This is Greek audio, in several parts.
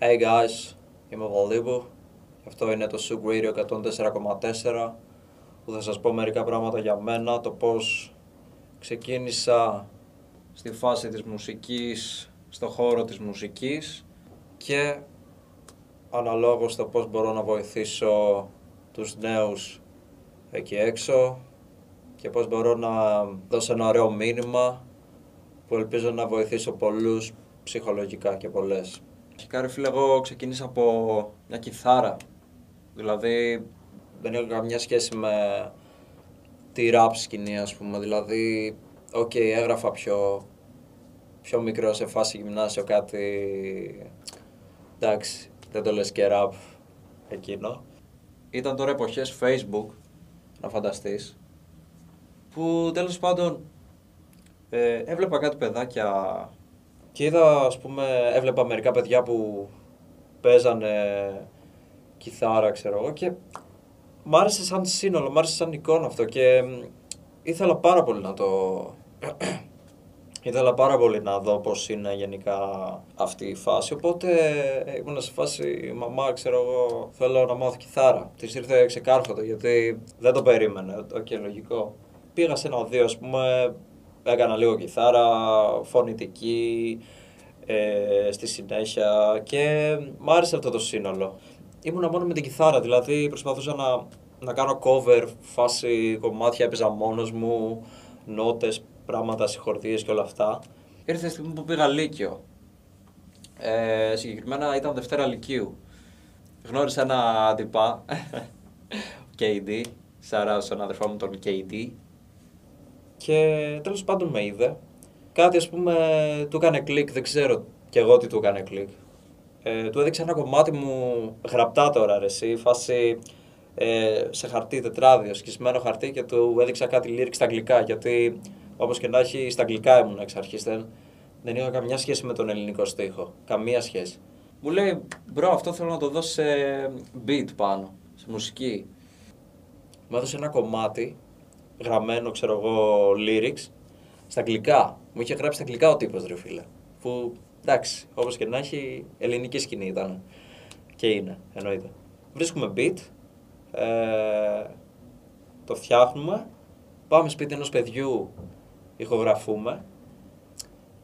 Hey guys, είμαι ο Βαλίπου και αυτό είναι το Sug Radio 104,4 που θα σας πω μερικά πράγματα για μένα, το πώς ξεκίνησα στη φάση της μουσικής, στο χώρο της μουσικής και αναλόγως το πώς μπορώ να βοηθήσω τους νέους εκεί έξω και πώς μπορώ να δώσω ένα ωραίο μήνυμα που ελπίζω να βοηθήσω πολλούς ψυχολογικά και πολλές. Αρχικά ρε φίλε, εγώ ξεκίνησα από μια κιθάρα. Δηλαδή δεν έχω καμιά σχέση με τη rap σκηνή ας πούμε. Δηλαδή, οκ, έγραφα πιο, πιο μικρό σε φάση γυμνάσιο κάτι... Εντάξει, δεν το λες και rap εκείνο. Ήταν τώρα εποχές Facebook, να φανταστείς, που τέλος πάντων ε, έβλεπα κάτι παιδάκια και είδα, ας πούμε, έβλεπα μερικά παιδιά που παίζανε κιθάρα, ξέρω εγώ, και μ' άρεσε σαν σύνολο, μ' άρεσε σαν εικόνα αυτό και ήθελα πάρα πολύ να το... ήθελα πάρα πολύ να δω πώς είναι γενικά αυτή η φάση, οπότε ήμουν σε φάση, μαμά, ξέρω εγώ, θέλω να μάθω κιθάρα. Της ήρθε ξεκάρφωτο, γιατί δεν το περίμενε, OK, okay, λογικό. Πήγα σε ένα δύο, ας πούμε, έκανα λίγο κιθάρα, φωνητική, ε, στη συνέχεια και μ' άρεσε αυτό το σύνολο. Ήμουνα μόνο με την κιθάρα, δηλαδή προσπαθούσα να, να κάνω cover, φάση κομμάτια, έπαιζα μόνος μου, νότες, πράγματα, συγχορδίες και όλα αυτά. Ήρθε η στιγμή που πήγα Λύκειο. Ε, συγκεκριμένα ήταν Δευτέρα Λυκείου. Γνώρισα ένα τυπά, KD, σαρά στον αδερφό μου τον KD, και τέλος πάντων με είδε. Κάτι ας πούμε του έκανε κλικ, δεν ξέρω κι εγώ τι του έκανε κλικ. Ε, του έδειξε ένα κομμάτι μου γραπτά τώρα ρε εσύ, φάση ε, σε χαρτί τετράδιο, σκισμένο χαρτί και του έδειξα κάτι lyrics στα αγγλικά γιατί όπως και να έχει στα αγγλικά ήμουν εξ αρχής δεν, δεν είχα καμιά σχέση με τον ελληνικό στίχο, καμία σχέση. Μου λέει, bro αυτό θέλω να το δώσω σε beat πάνω, σε μουσική. Μου έδωσε ένα κομμάτι γραμμένο, ξέρω εγώ, lyrics στα αγγλικά. Μου είχε γράψει στα αγγλικά ο τύπος, ρε φίλε. Που, εντάξει, όπως και να έχει, ελληνική σκηνή ήταν. Και είναι, εννοείται. Βρίσκουμε beat, ε, το φτιάχνουμε, πάμε σπίτι ενός παιδιού, ηχογραφούμε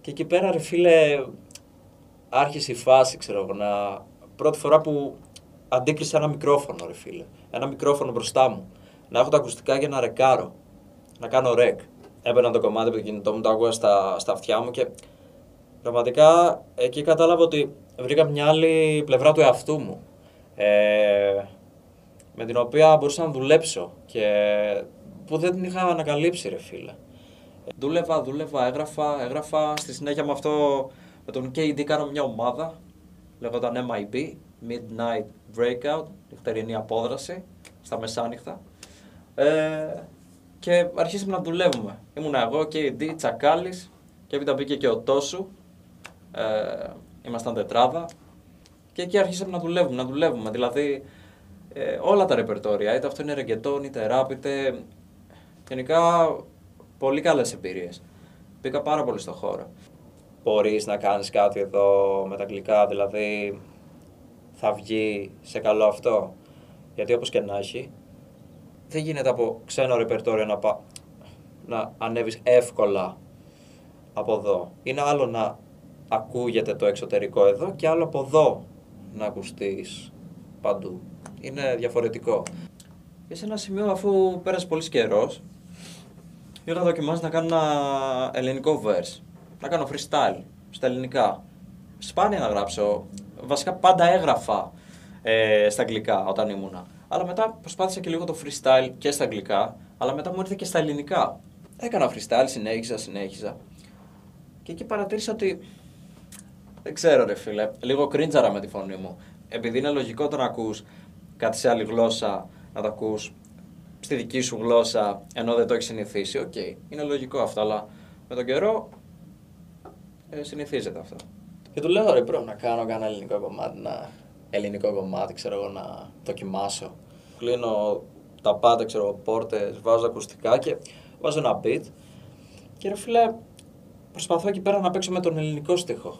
και εκεί πέρα, ρε φίλε, άρχισε η φάση, ξέρω εγώ, να... Πρώτη φορά που αντίκρισα ένα μικρόφωνο, ρε φίλε. Ένα μικρόφωνο μπροστά μου. Να έχω τα ακουστικά για να ρεκάρω να κάνω ρεκ. Έπαιρνα το κομμάτι από το κινητό μου, το άκουγα στα, στα αυτιά μου και πραγματικά εκεί κατάλαβα ότι βρήκα μια άλλη πλευρά του εαυτού μου. Ε, με την οποία μπορούσα να δουλέψω και που δεν την είχα ανακαλύψει ρε φίλε. Δούλευα, δούλευα, έγραφα, έγραφα, στη συνέχεια με αυτό, με τον KD κάνω μια ομάδα, λέγονταν MIB, Midnight Breakout, νυχτερινή απόδραση, στα μεσάνυχτα. Ε, και αρχίσαμε να δουλεύουμε. Ήμουν εγώ και η Ντί, Τσακάλης και έπειτα μπήκε και ο Τόσου. Ε, ήμασταν τετράδα και εκεί αρχίσαμε να δουλεύουμε, να δουλεύουμε. Δηλαδή ε, όλα τα ρεπερτόρια, είτε αυτό είναι ρεγκετόν, είτε ράπ, είτε γενικά πολύ καλές εμπειρίες. Πήγα πάρα πολύ στο χώρο. Μπορείς να κάνεις κάτι εδώ με τα αγγλικά, δηλαδή θα βγει σε καλό αυτό; Γιατί όπως και να έχει, δεν γίνεται από ξένο ρεπερτόριο να, πα... να ανέβεις εύκολα από εδώ; Είναι άλλο να ακούγεται το εξωτερικό εδώ και άλλο από εδώ να ακουστείς παντού. Είναι διαφορετικό. Και σε ένα σημείο αφού πέρασε πολύς καιρός, είχα δοκιμάσει να κάνω ένα ελληνικό verse. Να κάνω freestyle στα ελληνικά. Σπάνια να γράψω. Βασικά πάντα έγραφα ε, στα αγγλικά όταν ήμουνα. Αλλά μετά προσπάθησα και λίγο το freestyle και στα αγγλικά, αλλά μετά μου ήρθε και στα ελληνικά. Έκανα freestyle, συνέχιζα, συνέχιζα. Και εκεί παρατήρησα ότι. Δεν ξέρω, ρε φίλε. Λίγο κρίντζαρα με τη φωνή μου. Επειδή είναι λογικό το να ακούς κάτι σε άλλη γλώσσα, να το ακούς στη δική σου γλώσσα, ενώ δεν το έχεις συνηθίσει. OK, okay. είναι λογικό αυτό, αλλά με τον καιρό ε, συνηθίζεται αυτό. Και του λέω ρε bro να κάνω κανένα ελληνικό κομμάτι, να ελληνικό κομμάτι, ξέρω εγώ, να δοκιμάσω. Κλείνω τα πάντα, ξέρω πόρτες, βάζω ακουστικά και βάζω ένα beat. Και ρε φίλε, προσπαθώ εκεί πέρα να παίξω με τον ελληνικό στίχο.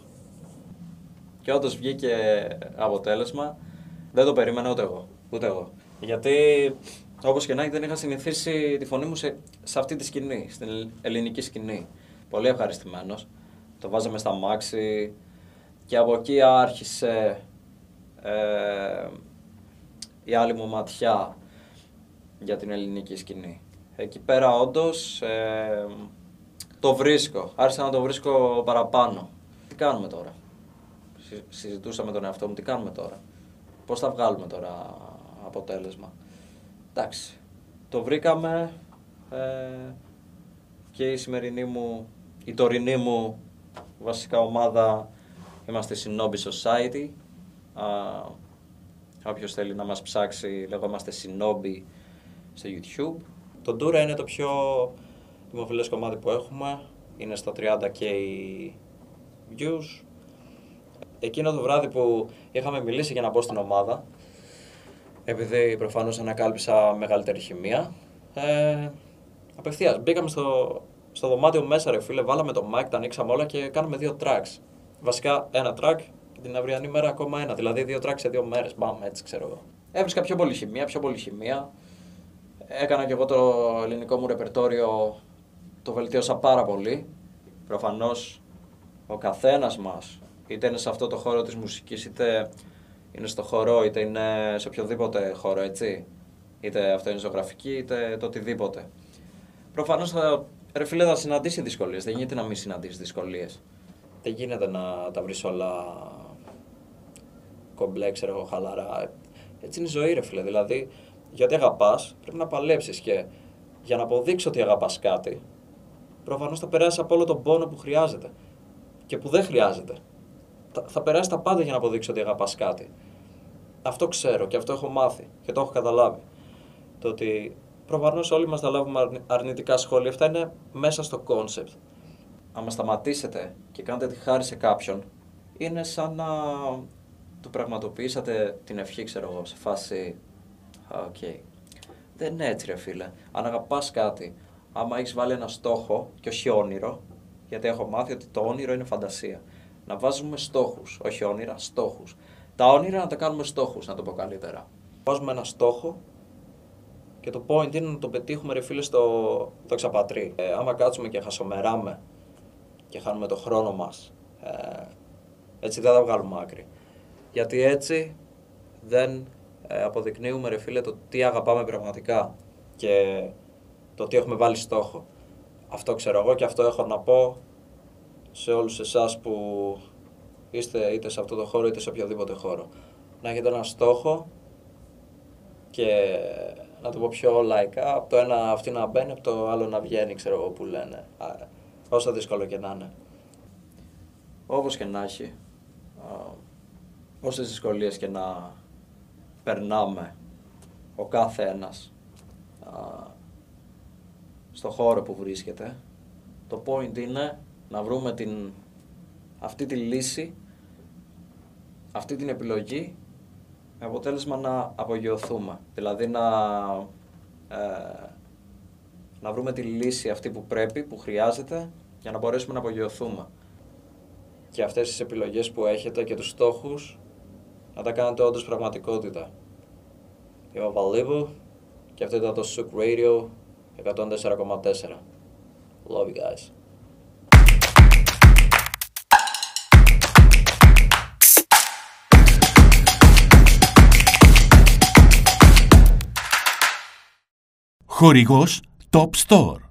Και όντως βγήκε αποτέλεσμα. Δεν το περίμενα ούτε εγώ. Ούτε εγώ. Γιατί όπως και να έχει, δεν είχα συνηθίσει τη φωνή μου σε, σε αυτή τη σκηνή, στην ελληνική σκηνή. Πολύ ευχαριστημένος. Το βάζαμε στα μάξι και από εκεί άρχισε ε, η άλλη μου ματιά για την ελληνική σκηνή. Εκεί πέρα όντως ε, το βρίσκω. Άρχισα να το βρίσκω παραπάνω. Τι κάνουμε τώρα; Συζητούσα με τον εαυτό μου τι κάνουμε τώρα; Πώς θα βγάλουμε τώρα αποτέλεσμα; Εντάξει. Το βρήκαμε ε, και η σημερινή μου, η τωρινή μου βασικά ομάδα είμαστε Shinobi Society. Α, όποιος θέλει να μας ψάξει λεγόμαστε Shinobi στο YouTube. Το Dura είναι το πιο δημοφιλές κομμάτι που έχουμε. Είναι στα 30k views. Εκείνο το βράδυ που είχαμε μιλήσει για να μπω στην ομάδα, επειδή προφανώς ανακάλυψα μεγαλύτερη χημεία, ε, απευθείας μπήκαμε στο, στο δωμάτιο μέσα ρε φίλε, βάλαμε το mic, τα ανοίξαμε όλα και κάναμε δύο tracks. Βασικά ένα track και την αυριανή μέρα ακόμα ένα, δηλαδή δύο tracks σε δύο μέρες, μπαμ έτσι ξέρω εγώ. Έβρισκα πιο πολύ χημεία, πιο πολύ χημεία. Έκανα και εγώ το ελληνικό μου ρεπερτόριο, το βελτίωσα πάρα πολύ. Προφανώς ο καθένας μας, είτε είναι σε αυτό το χώρο της μουσικής, είτε είναι στο χώρο, είτε είναι σε οποιοδήποτε χώρο, έτσι. Είτε αυτό είναι ζωγραφική, είτε το οτιδήποτε. Προφανώς θα, ρε φίλε, θα συναντήσει δυσκολίες. Δεν γίνεται να μην συναντήσεις δυσκολίες. Δεν γίνεται να τα βρεις όλα κομπλέ, ξέρω εγώ, χαλαρά. Έτσι είναι η ζωή, ρε φίλε. Δηλαδή, γιατί αγαπάς, πρέπει να παλέψεις και για να αποδείξεις ότι αγαπάς κάτι, προφανώς θα περάσεις από όλο τον πόνο που χρειάζεται και που δεν χρειάζεται. Θα περάσεις τα πάντα για να αποδείξεις ότι αγαπάς κάτι. Αυτό ξέρω και αυτό έχω μάθει και το έχω καταλάβει. Το ότι προφανώς όλοι μας θα λάβουμε αρνητικά σχόλια. Αυτά είναι μέσα στο concept. Αν σταματήσετε και κάνετε τη χάρη σε κάποιον, είναι σαν να του πραγματοποιήσατε την ευχή, ξέρω εγώ, σε φάση OK. Okay. Δεν είναι έτσι, ρε φίλε. Αν αγαπάς κάτι, άμα έχεις βάλει ένα στόχο και όχι όνειρο, γιατί έχω μάθει ότι το όνειρο είναι φαντασία. Να βάζουμε στόχους, όχι όνειρα, στόχους. Τα όνειρα να τα κάνουμε στόχους, να το πω καλύτερα. Βάζουμε ένα στόχο και το point είναι να το πετύχουμε, ρε φίλε, στο το ξαπατρί. Ε, άμα κάτσουμε και χασομεράμε και χάνουμε το χρόνο μας, ε, έτσι δεν θα βγάλουμε άκρη. Γιατί έτσι δεν ε, αποδεικνύουμε ρε φίλε το τι αγαπάμε πραγματικά και το τι έχουμε βάλει στόχο. Αυτό ξέρω εγώ και αυτό έχω να πω σε όλους εσάς που είστε είτε σε αυτό το χώρο είτε σε οποιοδήποτε χώρο. Να έχετε ένα στόχο και να το πω πιο λαϊκά, από το ένα αυτή να μπαίνει, από το άλλο να βγαίνει, ξέρω εγώ που λένε. όσο δύσκολο και να είναι. Όπως και να έχει, όσες δυσκολίες και να περνάμε ο κάθε ένας στο χώρο που βρίσκεται. Το point είναι να βρούμε την, αυτή τη λύση, αυτή την επιλογή με αποτέλεσμα να απογειωθούμε. Δηλαδή να, ε, να βρούμε τη λύση αυτή που πρέπει, που χρειάζεται για να μπορέσουμε να απογειωθούμε. Και αυτές τις επιλογές που έχετε και τους στόχους να τα κάνετε όντως πραγματικότητα. Είμαι ο Βαλίβου και αυτό ήταν το Souk Radio 104,4. Love you guys. Χορηγός Top Store